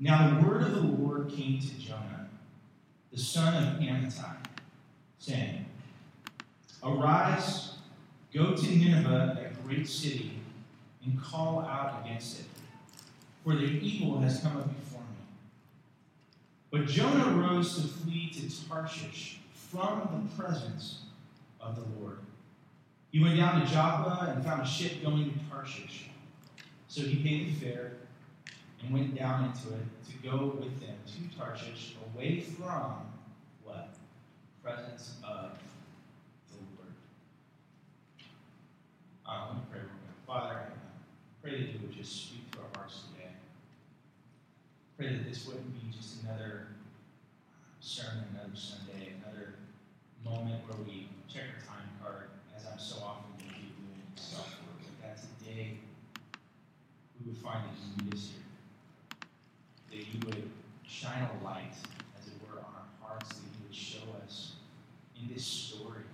Now the word of the Lord came to Jonah, the son of Amittai, saying, Arise, go to Nineveh, that great city, and call out against it, for their evil has come up before me. But Jonah rose to flee to Tarshish from the presence of the Lord. He went down to Joppa and found a ship going to Tarshish. So he paid the fare and went down into it to go with them to Tarshish, away from what? Presence of the Lord. Uh, let me pray real quick. Father, I pray that you would just speak to our hearts today. Pray that this wouldn't be just another sermon, another Sunday, another moment where we check our time card, as I'm so often going to be doing self work, but that today we would find that you here. That you would shine a light, as it were, on our hearts, that you would show us in this story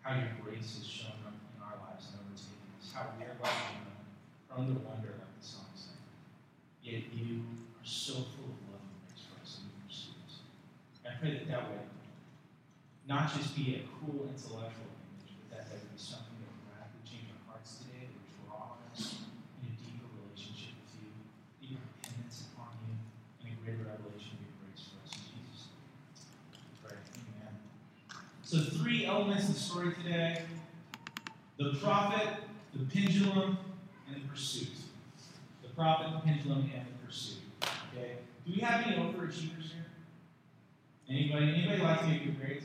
how your grace has shown up in our lives and overtaken us, how we are like prone to wonder, like the song sang. Yet you are so full of love and grace for us, and you pursue us. I pray that that would not just be a cool intellectual image, but that that would be something that would radically change our hearts today, that would draw us in a deeper relationship with you, deeper dependence upon you, and a greater revelation of your grace for us in Jesus' name. We pray. Amen. So three elements of the story today. The prophet, the pendulum, and the pursuit. The prophet, the pendulum, and the pursuit. Okay? Do we have any overachievers here? Anybody? Anybody like to make good grades?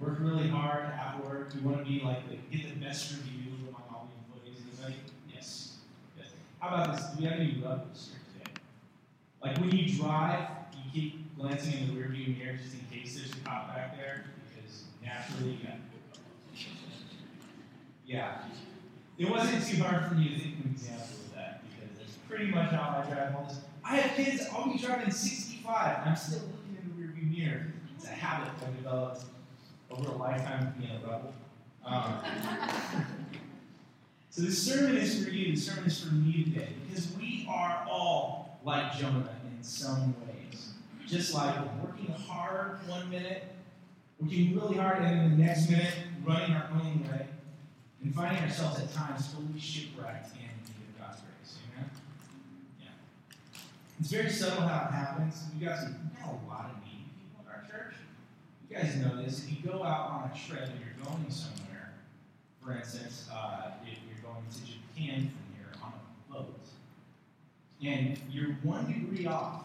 Work really hard at work. You want to be like the, get the best review among all the employees. Anybody? Yes. Yes. How about this? Do we have any rebels here today? Like when you drive, you keep glancing in the rearview mirror just in case there's a cop back there, naturally. Yeah. It wasn't too hard for me to think of an example of that because that's pretty much how I drive all this. I have kids, I'll be driving 65, and I'm still looking in the rearview mirror. It's a habit I've developed over a lifetime of being a rebel. Um, so this sermon is for you, this sermon is for me today, because we are all like Jonah in some ways. Just like working hard one minute, working really hard, and then the next minute running our own way, and finding ourselves at times fully shipwrecked in need of God's grace. Amen? Yeah. It's very subtle how it happens. We got some, we a lot of needy people in our church. You guys know this. If you go out on a trip and you're going somewhere, for instance, uh, if you're going to Japan from here on a boat, and you're one degree off,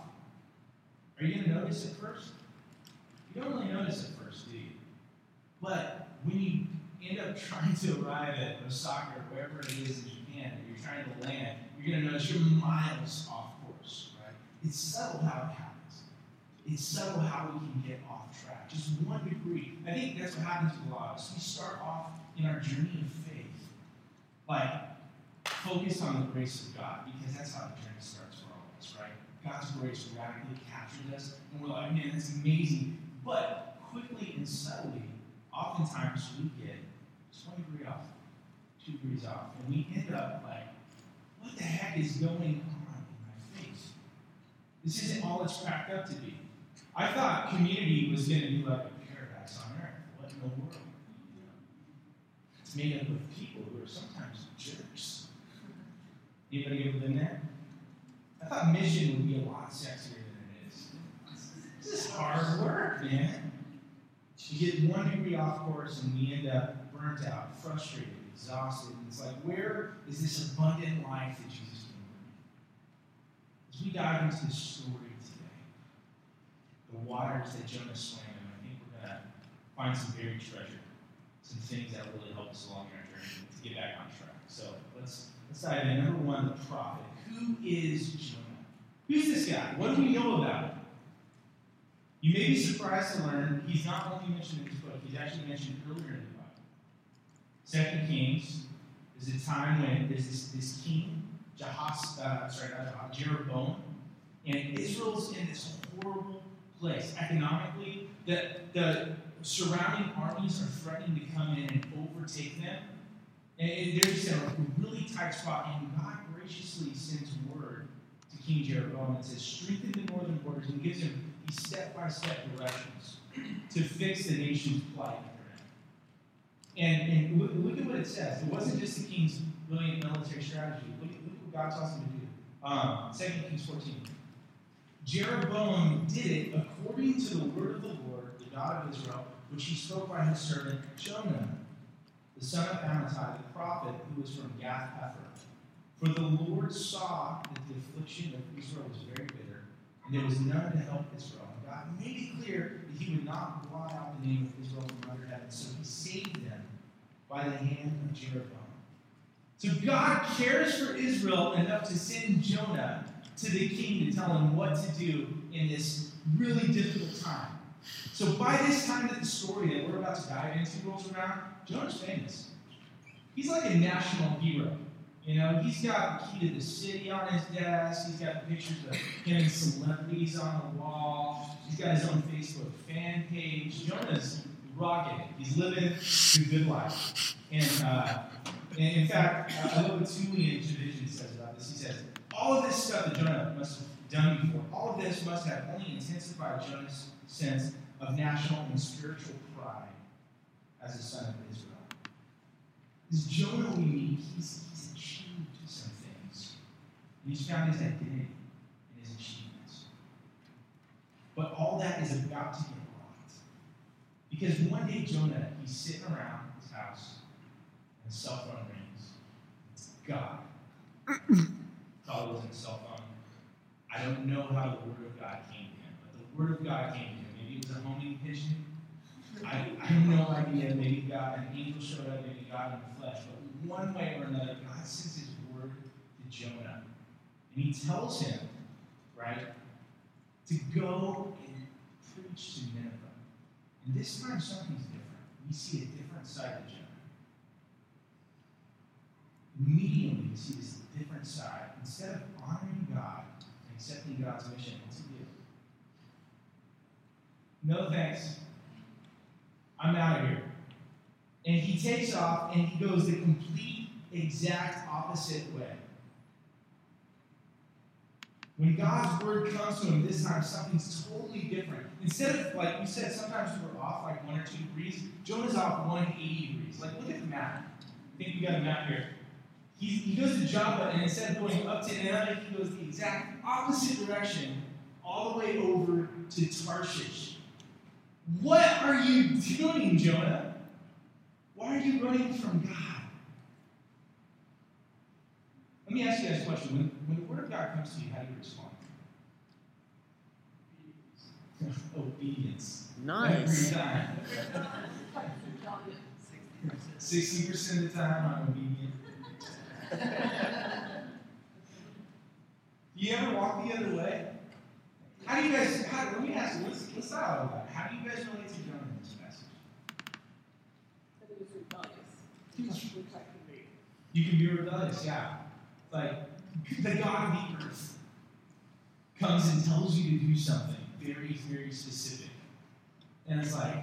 are you going to notice it first? You don't really notice at first, do you? But when you end up trying to arrive at Osaka or wherever it is in Japan, and you're trying to land, you're going to notice you're miles off course, right? It's subtle how it happens. It's subtle how we can get off track. Just one degree. I think that's what happens with a lot of us. We start off in our journey of faith, like focused on the grace of God, because that's how the journey starts for all of us, right? God's grace radically captures us, and we're like, man, that's amazing. But quickly and subtly, oftentimes we get 20 degrees off, two degrees off, and we end up like, what the heck is going on in my face? This isn't all it's cracked up to be. I thought community was going to be like a paradise on earth. What in the world? It's made up of people who are sometimes jerks. Anybody ever been there? I thought mission would be a lot sexier. This is hard work, man. You get one degree off course and we end up burnt out, frustrated, exhausted. And it's like, where is this abundant life that Jesus bring? As we dive into this story today, the waters that Jonah swam in, I think we're going to find some buried treasure, some things that really help us along our journey to get back on track. So let's let's dive in. Number one, the prophet. Who is Jonah? Who's this guy? What do we know about him? You may be surprised to learn he's not only mentioned in this book, he's actually mentioned earlier in the Bible. Second Kings is a time when there's this, this king, uh, sorry, not Jahas, Jeroboam, and Israel's in this horrible place economically. The, the surrounding armies are threatening to come in and overtake them. And they're just in a really tight spot, and God graciously sends word to King Jeroboam and says, strengthen the northern borders, and gives him these step by step directions to fix the nation's plight. And, and look, look, at what it says. It wasn't just the king's brilliant military strategy. Look, look at what God tells him to do. Um, 2 Kings 14. Jeroboam did it according to the word of the Lord, the God of Israel, which he spoke by his servant Jonah, the son of Amittai, the prophet who was from Gath Hepher. For the Lord saw that the affliction of Israel was very bitter, and there was none to help Israel. And God made it clear that he would not blot out the name of Israel from under heaven, so he saved them by the hand of Jeroboam. So God cares for Israel enough to send Jonah to the king to tell him what to do in this really difficult time. So by this time that the story that we're about to dive into rolls around, Jonah's famous. He's like a national hero. You know, he's got the key to the city on his desk. He's got pictures of him and celebrities on the wall. He's got his own Facebook fan page. Jonah's rocking. He's living the good life. And, uh, and in fact, I love what Tullian Tchividjian says about this. He says, all of this stuff that Jonah must have done before, all of this must have only intensified Jonah's sense of national and spiritual pride as a son of Israel. This Jonah we meet, he's, he's achieved some things. And he's found his identity in his achievements. But all that is about to get rocked. Because one day Jonah, he's sitting around his house, and his cell phone rings. It's God. Probably wasn't a cell phone. I don't know how the word of God came to him, but the word of God came to him. Maybe it was a homing pigeon. I, I have no idea. Maybe God, an angel showed up, maybe God in the flesh. But one way or another, God sends his word to Jonah. And he tells him, right, to go and preach to Nineveh. And this time something's different. We see a different side of Jonah. Immediately, we see this different side. Instead of honoring God and accepting God's mission, what's he do? No thanks. I'm out of here. And he takes off and he goes the complete, exact opposite way. When God's word comes to him this time, something's totally different. Instead of, like we said, sometimes we're off like one or two degrees, Jonah's off 180 degrees. Like, look at the map. I think we got a map here. He, he goes to Joppa, and instead of going up to Nineveh, he goes the exact opposite direction, all the way over to Tarshish. What are you doing, Jonah? Why are you running from God? Let me ask you guys a question. When, when the Word of God comes to you, how do you respond? Obedience. Nice. Every time. 60% of the time, I'm obedient. Do you ever walk the other way? How do you guys, how, let me ask you, what's, what's that all about? How do you guys relate to Jonah in this passage? That it was rebellious. Can read. You can be rebellious, yeah. Like, the God of the earth comes and tells you to do something very, very specific. And it's like,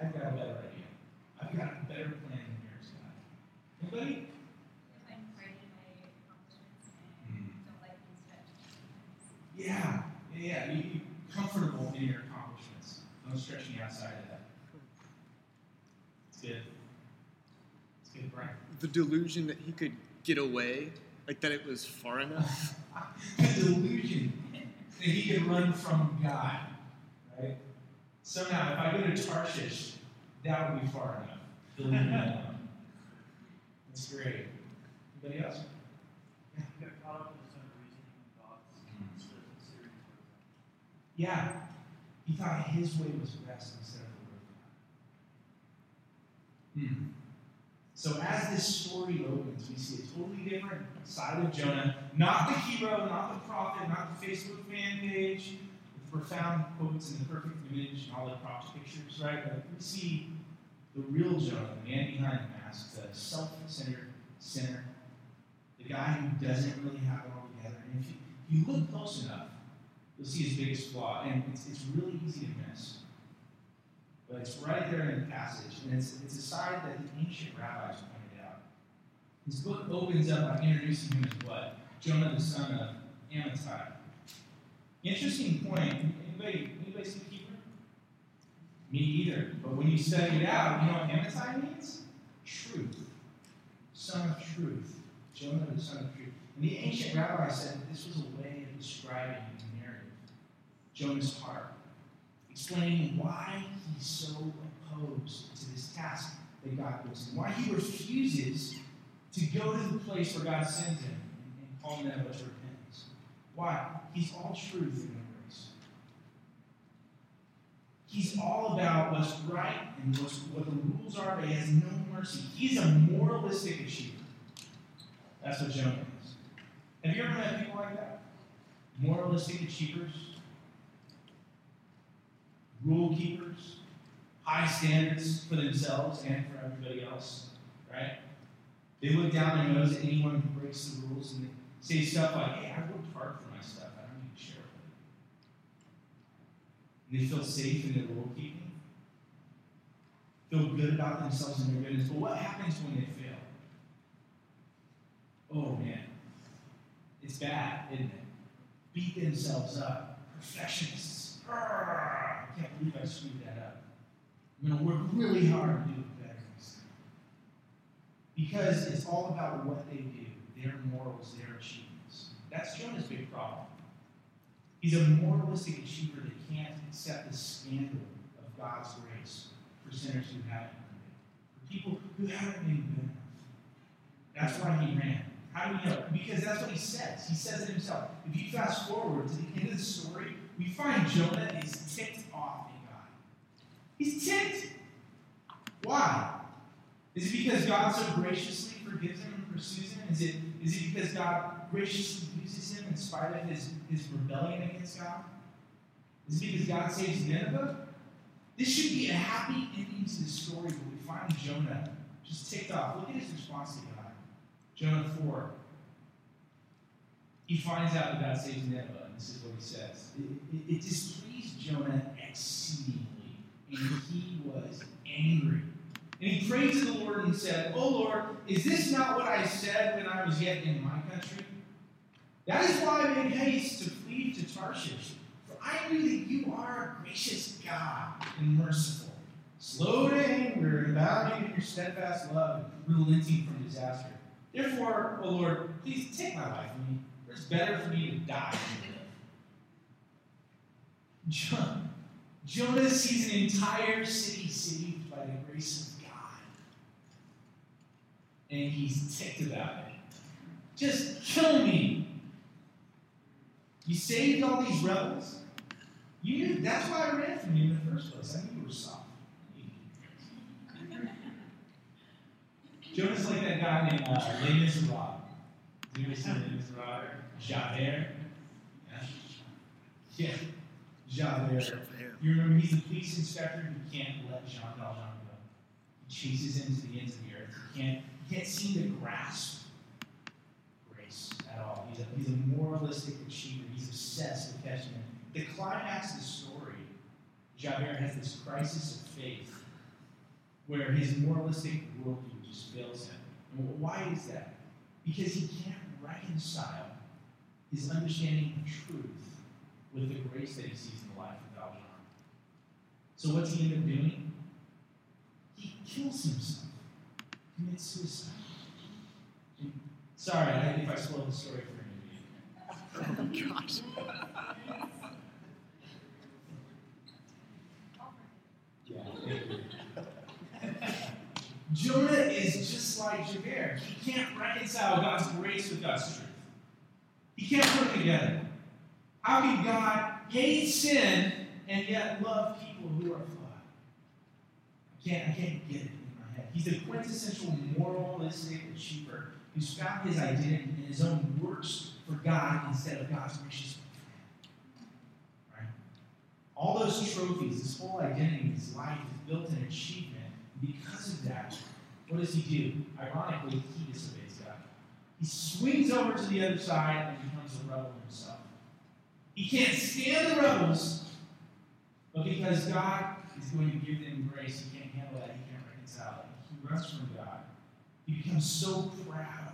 I've got a better idea. I've got a better plan than yours, God. Anybody? Yeah, yeah, yeah. You comfortable in your accomplishments. Don't stretch me outside of that. It's good. It's good, Brian. The delusion that he could get away, like that it was far enough. the delusion that he could run from God, right? Somehow, if I go to Tarshish, that would be far enough. me. That's great. Anybody else? Word Yeah, he thought his way was best instead of the word of God. Hmm. So as this story opens, we see a totally different side of Jonah. Not the hero, not the prophet, not the Facebook fan page with profound quotes and the perfect image and all the props pictures, right? But we see the real Jonah, the man behind the mask, the self-centered sinner, the guy who doesn't really have it all together. And if you, if you look close enough, you'll see his biggest flaw, and it's, it's really easy to miss. But it's right there in the passage, and it's, it's a side that the ancient rabbis pointed out. His book opens up by introducing him as what? Jonah, the son of Amittai. Interesting point. Anybody, anybody speak Hebrew? Me either. But when you study it out, you know what Amittai means? Truth. Son of truth. Jonah, the son of truth. And the ancient rabbi said that this was a way of describing the narrative. Jonah's heart. Explaining why he's so opposed to this task that God gives him. Why he refuses to go to the place where God sends him and, and call Nineveh to repentance. Why? He's all truth the grace. He's all about what's right and what's, what the rules are, but he has no mercy. He's a moralistic achiever. That's what Jonah is. Have you ever met people like that? Moralistic achievers, rule keepers, high standards for themselves and for everybody else, right? They look down their nose at anyone who breaks the rules and they say stuff like, hey, I worked hard for my stuff. I don't need to share it with you. And they feel safe in their rule keeping, feel good about themselves and their goodness. But what happens when they fail? Oh man, it's bad, isn't it? Beat themselves up. Perfectionists. Arrgh, I can't believe I screwed that up. I'm going to work really hard to do it better next time. Because it's all about what they do, their morals, their achievements. That's Jonah's big problem. He's a moralistic achiever that can't accept the scandal of God's grace for sinners who haven't it, for people who haven't been good enough. That's why he ran. How do we know? Because that's what he says. He says it himself. If you fast forward to the end of the story, we find Jonah is ticked off at God. He's ticked. Why? Is it because God so graciously forgives him and pursues him? Is it, is it because God graciously uses him in spite of his, his rebellion against God? Is it because God saves Nineveh? This should be a happy ending to the story, but we find Jonah just ticked off. Look at his response to God. Jonah 4. He finds out about saves Nineveh, and this is what he says. It, it, it displeased Jonah exceedingly, and he was angry. And he prayed to the Lord and said, Oh Lord, is this not what I said when I was yet in my country? That is why I made haste to flee to Tarshish, for I knew that you are a gracious God and merciful, slow to anger and abounding in your steadfast love and relenting from disaster. Therefore, O Lord, please take my life from me, it's better for me to die than live. John, Jonah sees an entire city saved by the grace of God. And he's ticked about it. Just kill me. You saved all these rebels. You knew that's why I ran from you in the first place. I knew you were soft. Jonah's like that guy named uh, Les Miserables. Have you ever seen Les Miserables? Javert. Yeah. Yeah. Javert. You remember he's a police inspector who can't let Jean Valjean go. He chases him to the ends of the earth. He can't, he can't seem to grasp grace at all. He's a, he's a moralistic achiever. He's obsessed with catching him. The climax of the story, Javert has this crisis of faith where his moralistic worldview just fails him. And why is that? Because he can't reconcile his understanding of truth with the grace that he sees in the life of Valjean. So what's he end up doing? He kills himself, commits suicide. Sorry I- if I spoiled the story for any of you. Oh gosh. Yeah, thank you. Jonah is like Javert. He can't reconcile God's grace with God's truth. He can't put it together. How can God hate sin and yet love people who are flawed? I can't, I can't get it in my head. He's a quintessential moralistic achiever who's found his identity in his own works for God instead of God's gracious. Right? All those trophies, this whole identity, his life is built in achievement. Because of that, what does he do? Ironically, he disobeys God. He swings over to the other side and becomes a rebel himself. He can't stand the rebels, but because God is going to give them grace, he can't handle that. He can't reconcile it. He runs from God. He becomes so proud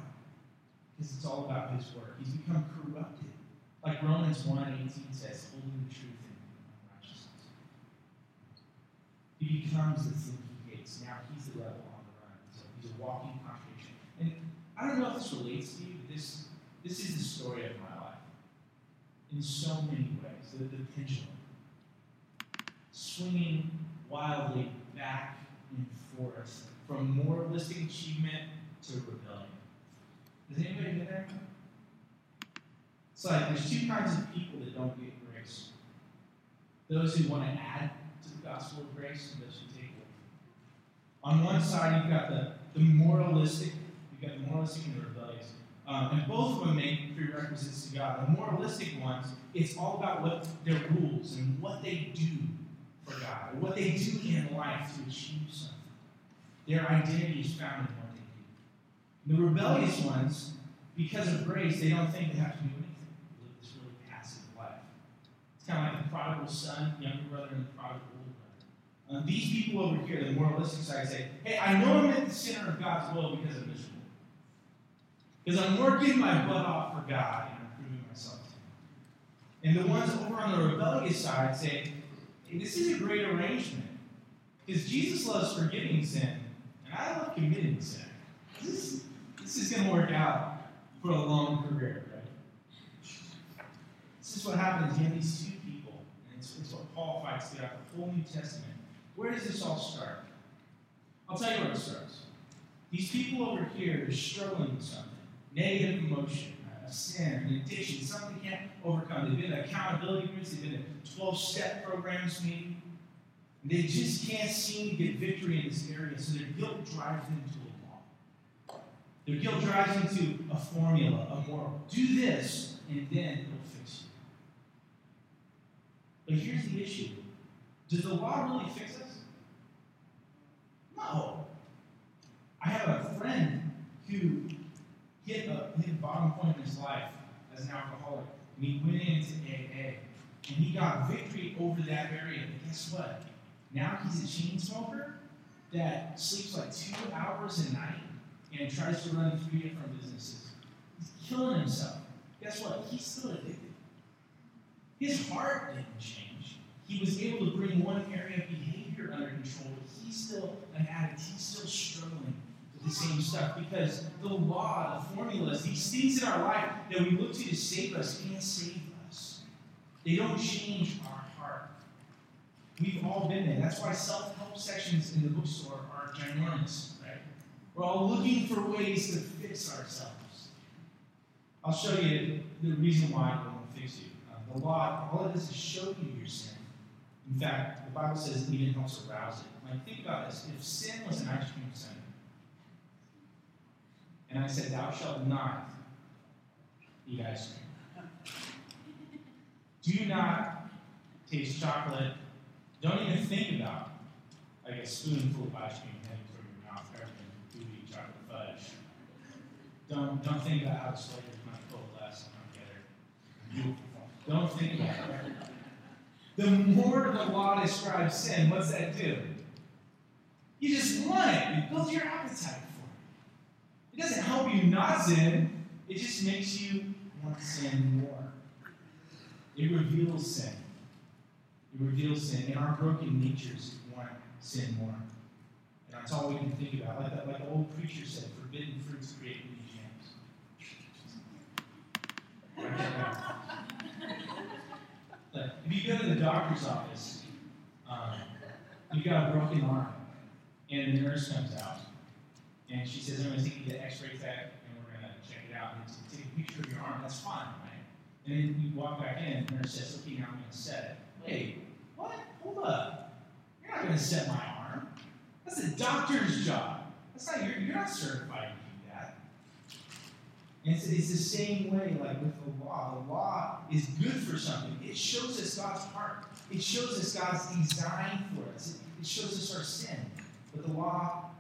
because it's all about his work. He's become corrupted Like Romans 1 18 says, holding the truth in unrighteousness. He becomes the thing he hates. Now he's the rebel a walking contradiction. And I don't know if this relates to you, but this, this is the story of my life. In so many ways, the, the pendulum. Swinging wildly back and forth from moralistic achievement to rebellion. Does anybody get that? It's like there's two kinds of people that don't get grace. Those who want to add to the gospel of grace and those who take it. On one side, you've got the, the moralistic, you've got the moralistic and the rebellious. Um, and both of them make prerequisites to God. The moralistic ones, it's all about what their rules and what they do for God, or what they do in life to achieve something. Their identity is found in what they do. The rebellious ones, because of grace, they don't think they have to do anything. They live this really passive life. It's kind of like the prodigal son, younger brother, and the prodigal Um, these people over here, the moralistic side, say, hey, I know I'm at the center of God's will because I'm miserable. Because I'm working my butt off for God and I'm proving myself to Him. And the ones over on the rebellious side say, hey, this is a great arrangement. Because Jesus loves forgiving sin, and I love committing sin. This, this is going to work out for a long career, right? This is what happens. You have these two people, and it's, it's what Paul fights throughout the whole New Testament. Where does this all start? I'll tell you where it starts. These people over here are struggling with something negative emotion, a sin, an addiction, something they can't overcome. They've been to accountability groups, they've been to 12 step programs, maybe. They just can't seem to get victory in this area, so their guilt drives them to a law. Their guilt drives them to a formula, a moral. Do this, and then it'll fix you. But here's the issue Does the law really fix us? No. I have a friend who hit a, hit bottom point in his life as an alcoholic, and he went into AA, and he got victory over that area. But guess what? Now he's a chain smoker that sleeps like two hours a night and tries to run three different businesses. He's killing himself. Guess what? He's still addicted. His heart didn't change. He was able to bring one area of behavior under control, but he's still an addict. He's still struggling with the same stuff because the law, the formulas, these things in our life that we look to to save us can't save us. They don't change our heart. We've all been there. That's why self-help sections in the bookstore are ginormous, right? We're all looking for ways to fix ourselves. I'll show you the reason why it won't fix you. Uh, the law, all it does is show you your sin. In fact, the Bible says it even helps arouse it. Like, think about this. If sin was an ice cream sundae, and I said, Thou shalt not eat ice cream. Do not taste chocolate. Don't even think about like a spoonful of ice cream heading toward your mouth rather than eat chocolate fudge. Don't don't think about how the flavors might coalesce and come together. Don't think about it. The more the law describes sin, what's that do? You just want it. You build your appetite for it. It doesn't help you not sin. It just makes you want to sin more. It reveals sin. It reveals sin. And our broken natures want sin more. And that's all we can think about. Like, that, like the old preacher said, forbidden fruits create new jams. If you go to the doctor's office, um, you've got a broken arm, and the nurse comes out, and she says, I'm going to take you to the x-ray tech, and we're going to check it out, and take a picture of your arm. That's fine, right? And then you walk back in, and the nurse says, okay, now I'm going to set it. Wait, what? Hold up. You're not going to set my arm. That's the doctor's job. That's not, you're, you're not certified. And it's, it's the same way, like with the law. The law is good for something. It shows us God's heart. It shows us God's design for us. It, it shows us our sin. But the law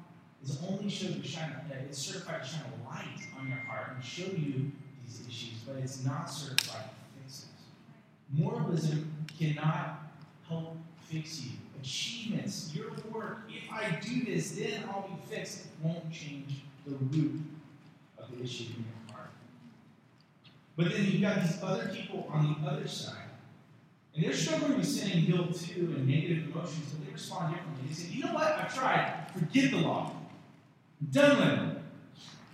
is only showed to shine. Uh, it's certified to shine a light on your heart and show you these issues, but it's not certified to fix it. Moralism cannot help fix you. Achievements, your work. If I do this, then I'll be fixed. Won't change the root of the issue heart. But then you've got these other people on the other side. And they're struggling with sin and guilt too and negative emotions, but they respond differently. They say, you know what? I've tried. Forget the law. I'm done with it.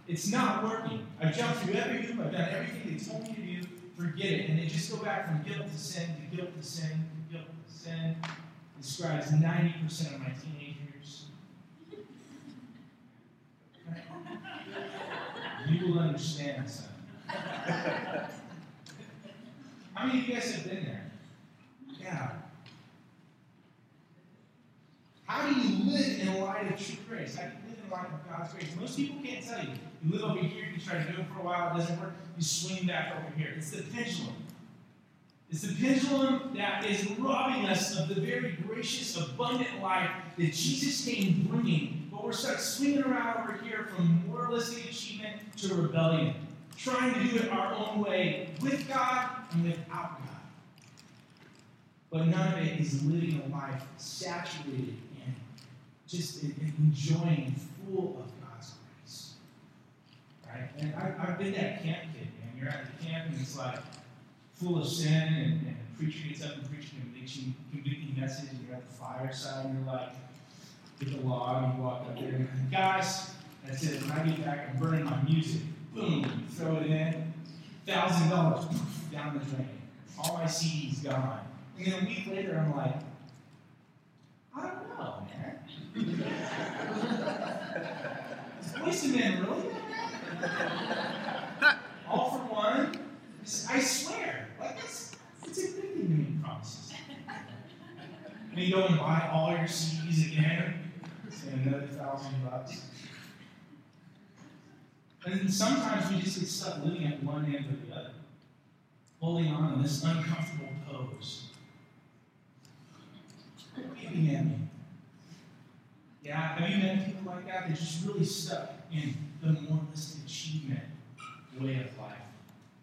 It's not working. I've jumped through every hoop. I've done everything they told me to do. Forget it. And they just go back from guilt to sin to guilt to sin to guilt to sin. Describes 90% of my teenagers. You will understand, son. How many of you guys have been there? Yeah. How do you live in a light of true grace? How do you live in a light of God's grace? Most people can't tell you. You live over here, you try to do it for a while, it doesn't work, you swing back over here. It's the pendulum. It's the pendulum that is robbing us of the very gracious, abundant life that Jesus came bringing. But we're stuck swinging around over here from moralistic achievement to rebellion, trying to do it our own way with God and without God. But none of it is living a life saturated in just enjoying full of God's grace. Right? And I, I've been that camp kid, man. You're at the camp and it's like full of sin, and, and the preacher gets up and preaches a conviction, convicting message, and you're at the fireside, and you're like, get the log, and you walk up there, and guys, that's said, When I get back, I'm burning my music. Boom, throw it in, thousand dollars down the drain. All my CDs gone. And then a week later, I'm like, I don't know, man. Is of Man really? All for one. I swear. Like, that's, that's a good make promises. And you go and buy all your CDs again, and another thousand bucks. And sometimes we just get stuck living at one end or the other, holding on in this uncomfortable pose. Giving at me. Yeah, have you met people like that? They're just really stuck in the moralistic achievement way of life.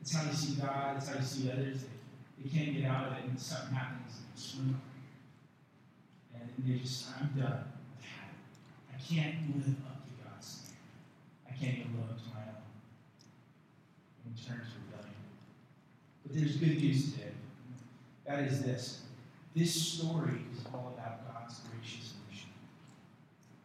It's how you see God, it's how you see others. They, they can't get out of it, and something happens, and they swim. And they just, I'm done. I can't live up. Live to my own. In terms of rebellion. But there's good news today. That is this. This story is all about God's gracious mission.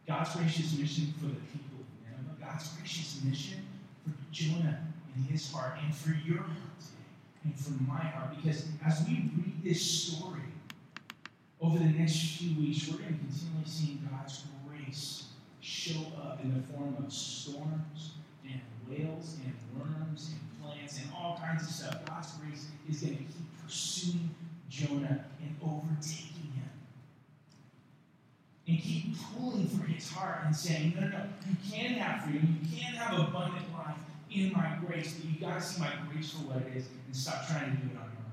God's gracious mission for the people of Nineveh. God's gracious mission for Jonah and his heart, and for your heart today, and for my heart. Because as we read this story over the next few weeks, we're going to continually see God's grace show up in the form of storms and whales and worms and plants and all kinds of stuff. God's grace is going to keep pursuing Jonah and overtaking him. And keep pulling for his heart and saying, no, no, no, you can have freedom, you can have abundant life in my grace, but you got to see my grace for what it is and stop trying to do it on your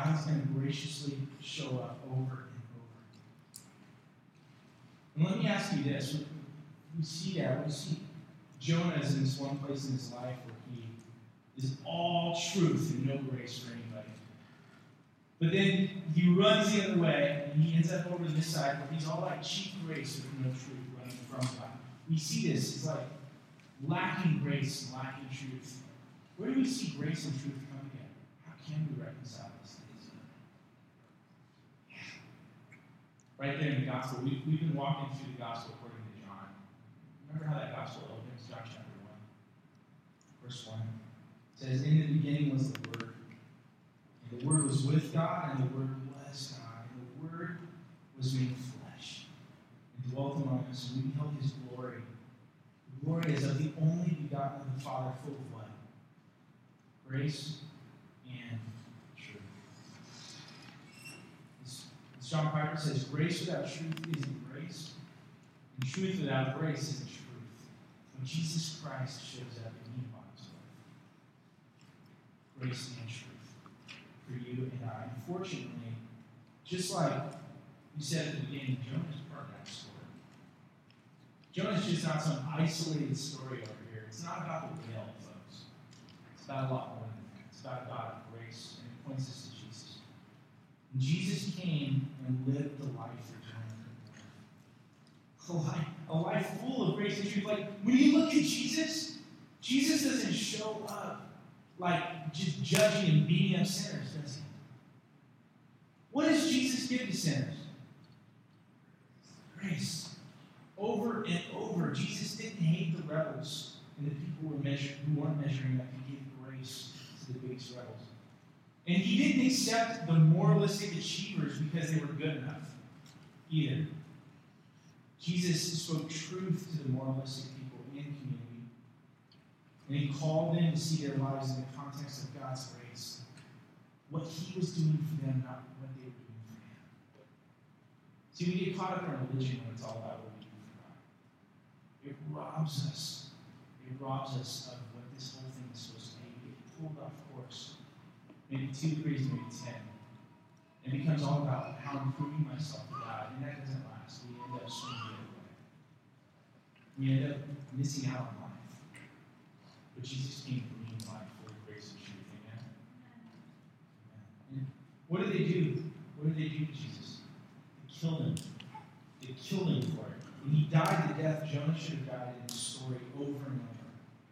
own. God's going to graciously show up over and let me ask you this. We see that. We see Jonah is in this one place in his life where he is all truth and no grace for anybody. But then he runs the other way and he ends up over this side where he's all like cheap grace with no truth running from God. We see this. It's like lacking grace, lacking truth. Where do we see grace and truth come together? How can we reconcile these things? Yeah. Right there in the gospel, We've, we've been walking through the gospel according to John. Remember how that gospel opens? John chapter 1, verse 1. It says, In the beginning was the Word, and the Word was with God, and the Word was God, and the Word was made flesh, and dwelt among us, and we beheld his glory glory is of the only begotten of the Father, full of what? Grace and truth. As, as John Piper says, grace without truth isn't grace, and truth without grace isn't truth. When Jesus Christ shows up in body's life, grace and truth for you and I. Unfortunately, just like you said at the beginning, Jonah's part of that story. Jonah's just not some isolated story over here. It's not about the whale, folks. It's about a lot more than that. It's about God of grace, and it points us Jesus came and lived the life. A life, a life full of grace and truth. Like, when you look at Jesus, Jesus doesn't show up like just judging and beating up sinners, does he? What does Jesus give to sinners? Grace. Over and over, Jesus didn't hate the rebels and the people who, were measure, who weren't measuring up. He gave grace to the biggest rebels. And he didn't accept the moralistic achievers because they were good enough either. Jesus spoke truth to the moralistic people in community. And he called them to see their lives in the context of God's grace. What he was doing for them, not what they were doing for him. See, we get caught up in religion when it's all about what we do for God. It robs us. It robs us of what this whole thing is supposed to be. Get pulled off course. Maybe two degrees, maybe ten. It becomes all about how I'm proving myself to God, and that doesn't last. We end up swimming the other way. We end up missing out on life. But Jesus came to bring life for the grace and truth. Amen. And what did they do? What did they do to Jesus? They killed him. They killed him for it. When he died the death Jonah should have died in the story over and over.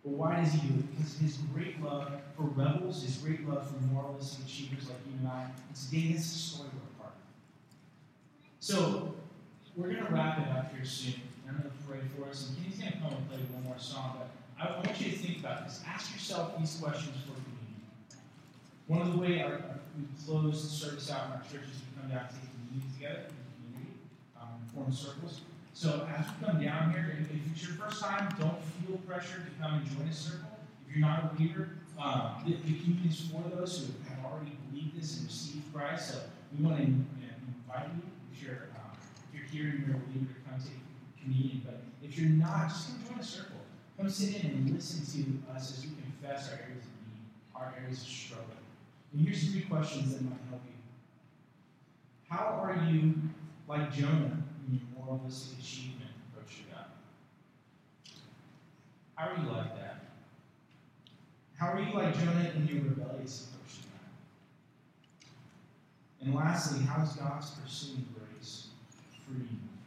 But why does he do it? Because his great love for rebels, his great love for moralists and achievers like you and I, and today that's the story we're. So we're going to wrap it up here soon. I'm going to pray for us, and Kenny's going to come and play one more song. But I want you to think about this. Ask yourself these questions for communion. One of the way our, our, we close the service out in our churches, we come down to take communion together in the community, um, form circles. So as we come down here, if, it's your first time, don't feel pressure to come and join a circle. If you're not a believer, um, the, the communion is for those who have already believed this and received Christ. So we want to invite you, if you're, um, if you're here and you're a believer, to come take communion. But if you're not, just come join a circle. Come sit in and listen to us as we confess our areas of need, our areas of struggle. And here's three questions that might help you. How are you like Jonah your moralistic achievement approach to God? How are you like that? How are you like Jonah in your rebellious approach to God? And lastly, how is God's pursuing grace freeing you from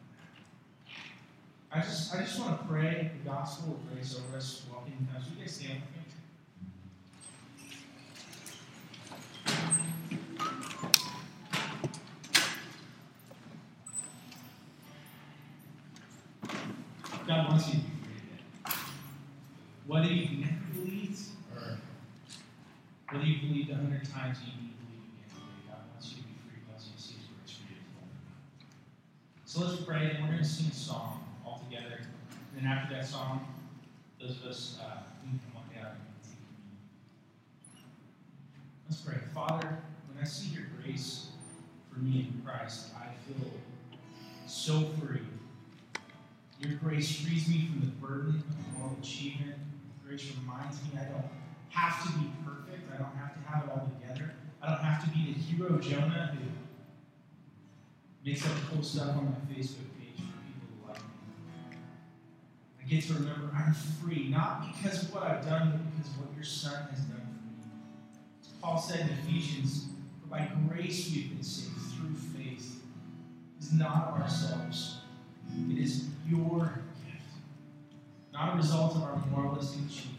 that? I just, I just want to pray the gospel of grace over us walking as we stand with me. God wants you to be free today. Whether you've never believed or whether you've believed a hundred times and you need to believe again today, God wants you to be free. God wants you to see His grace for you. So let's pray, and we're going to sing a song all together. And then after that song, those of us uh, we can and take communion. Let's pray. Father, when I see your grace for me in Christ, I feel so free. Your grace frees me from the burden of moral achievement. Grace reminds me I don't have to be perfect. I don't have to have it all together. I don't have to be the hero Jonah who makes up cool stuff on my Facebook page for people to like me. I get to remember I'm free, not because of what I've done, but because of what your Son has done for me. As Paul said in Ephesians, for by grace we've been saved through faith. It is not of ourselves. It is your gift, not a result of our moralistic achievement,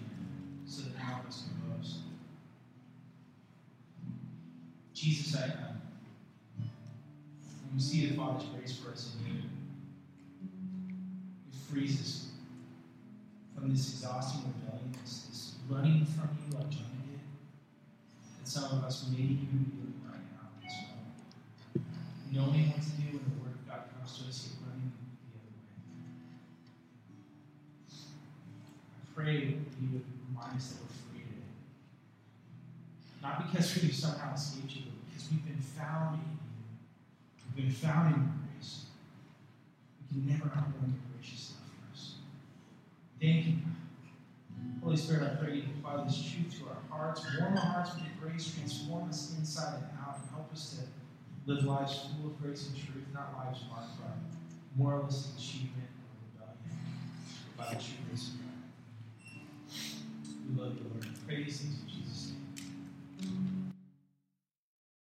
so that none of us can boast. Jesus, I, uh, when we see the Father's grace for us in you, it frees us from this exhausting rebellion, this, this running from you like Jonah did, that some of us may even be doing right now this moment. Knowing what to do when the Word of God comes to us, pray would free today. Not because we've somehow escaped you, but because we've been found in you. We've been found in your grace. We can never outrun your gracious love for us. Thank you. God. Holy Spirit, I pray you apply this truth to our hearts, warm our hearts with your grace, transform us inside and out, and help us to live lives full of grace and truth, not lives marked by moralistic achievement or rebellion, by the true grace. We love you, Lord. Pray these things in Jesus' name.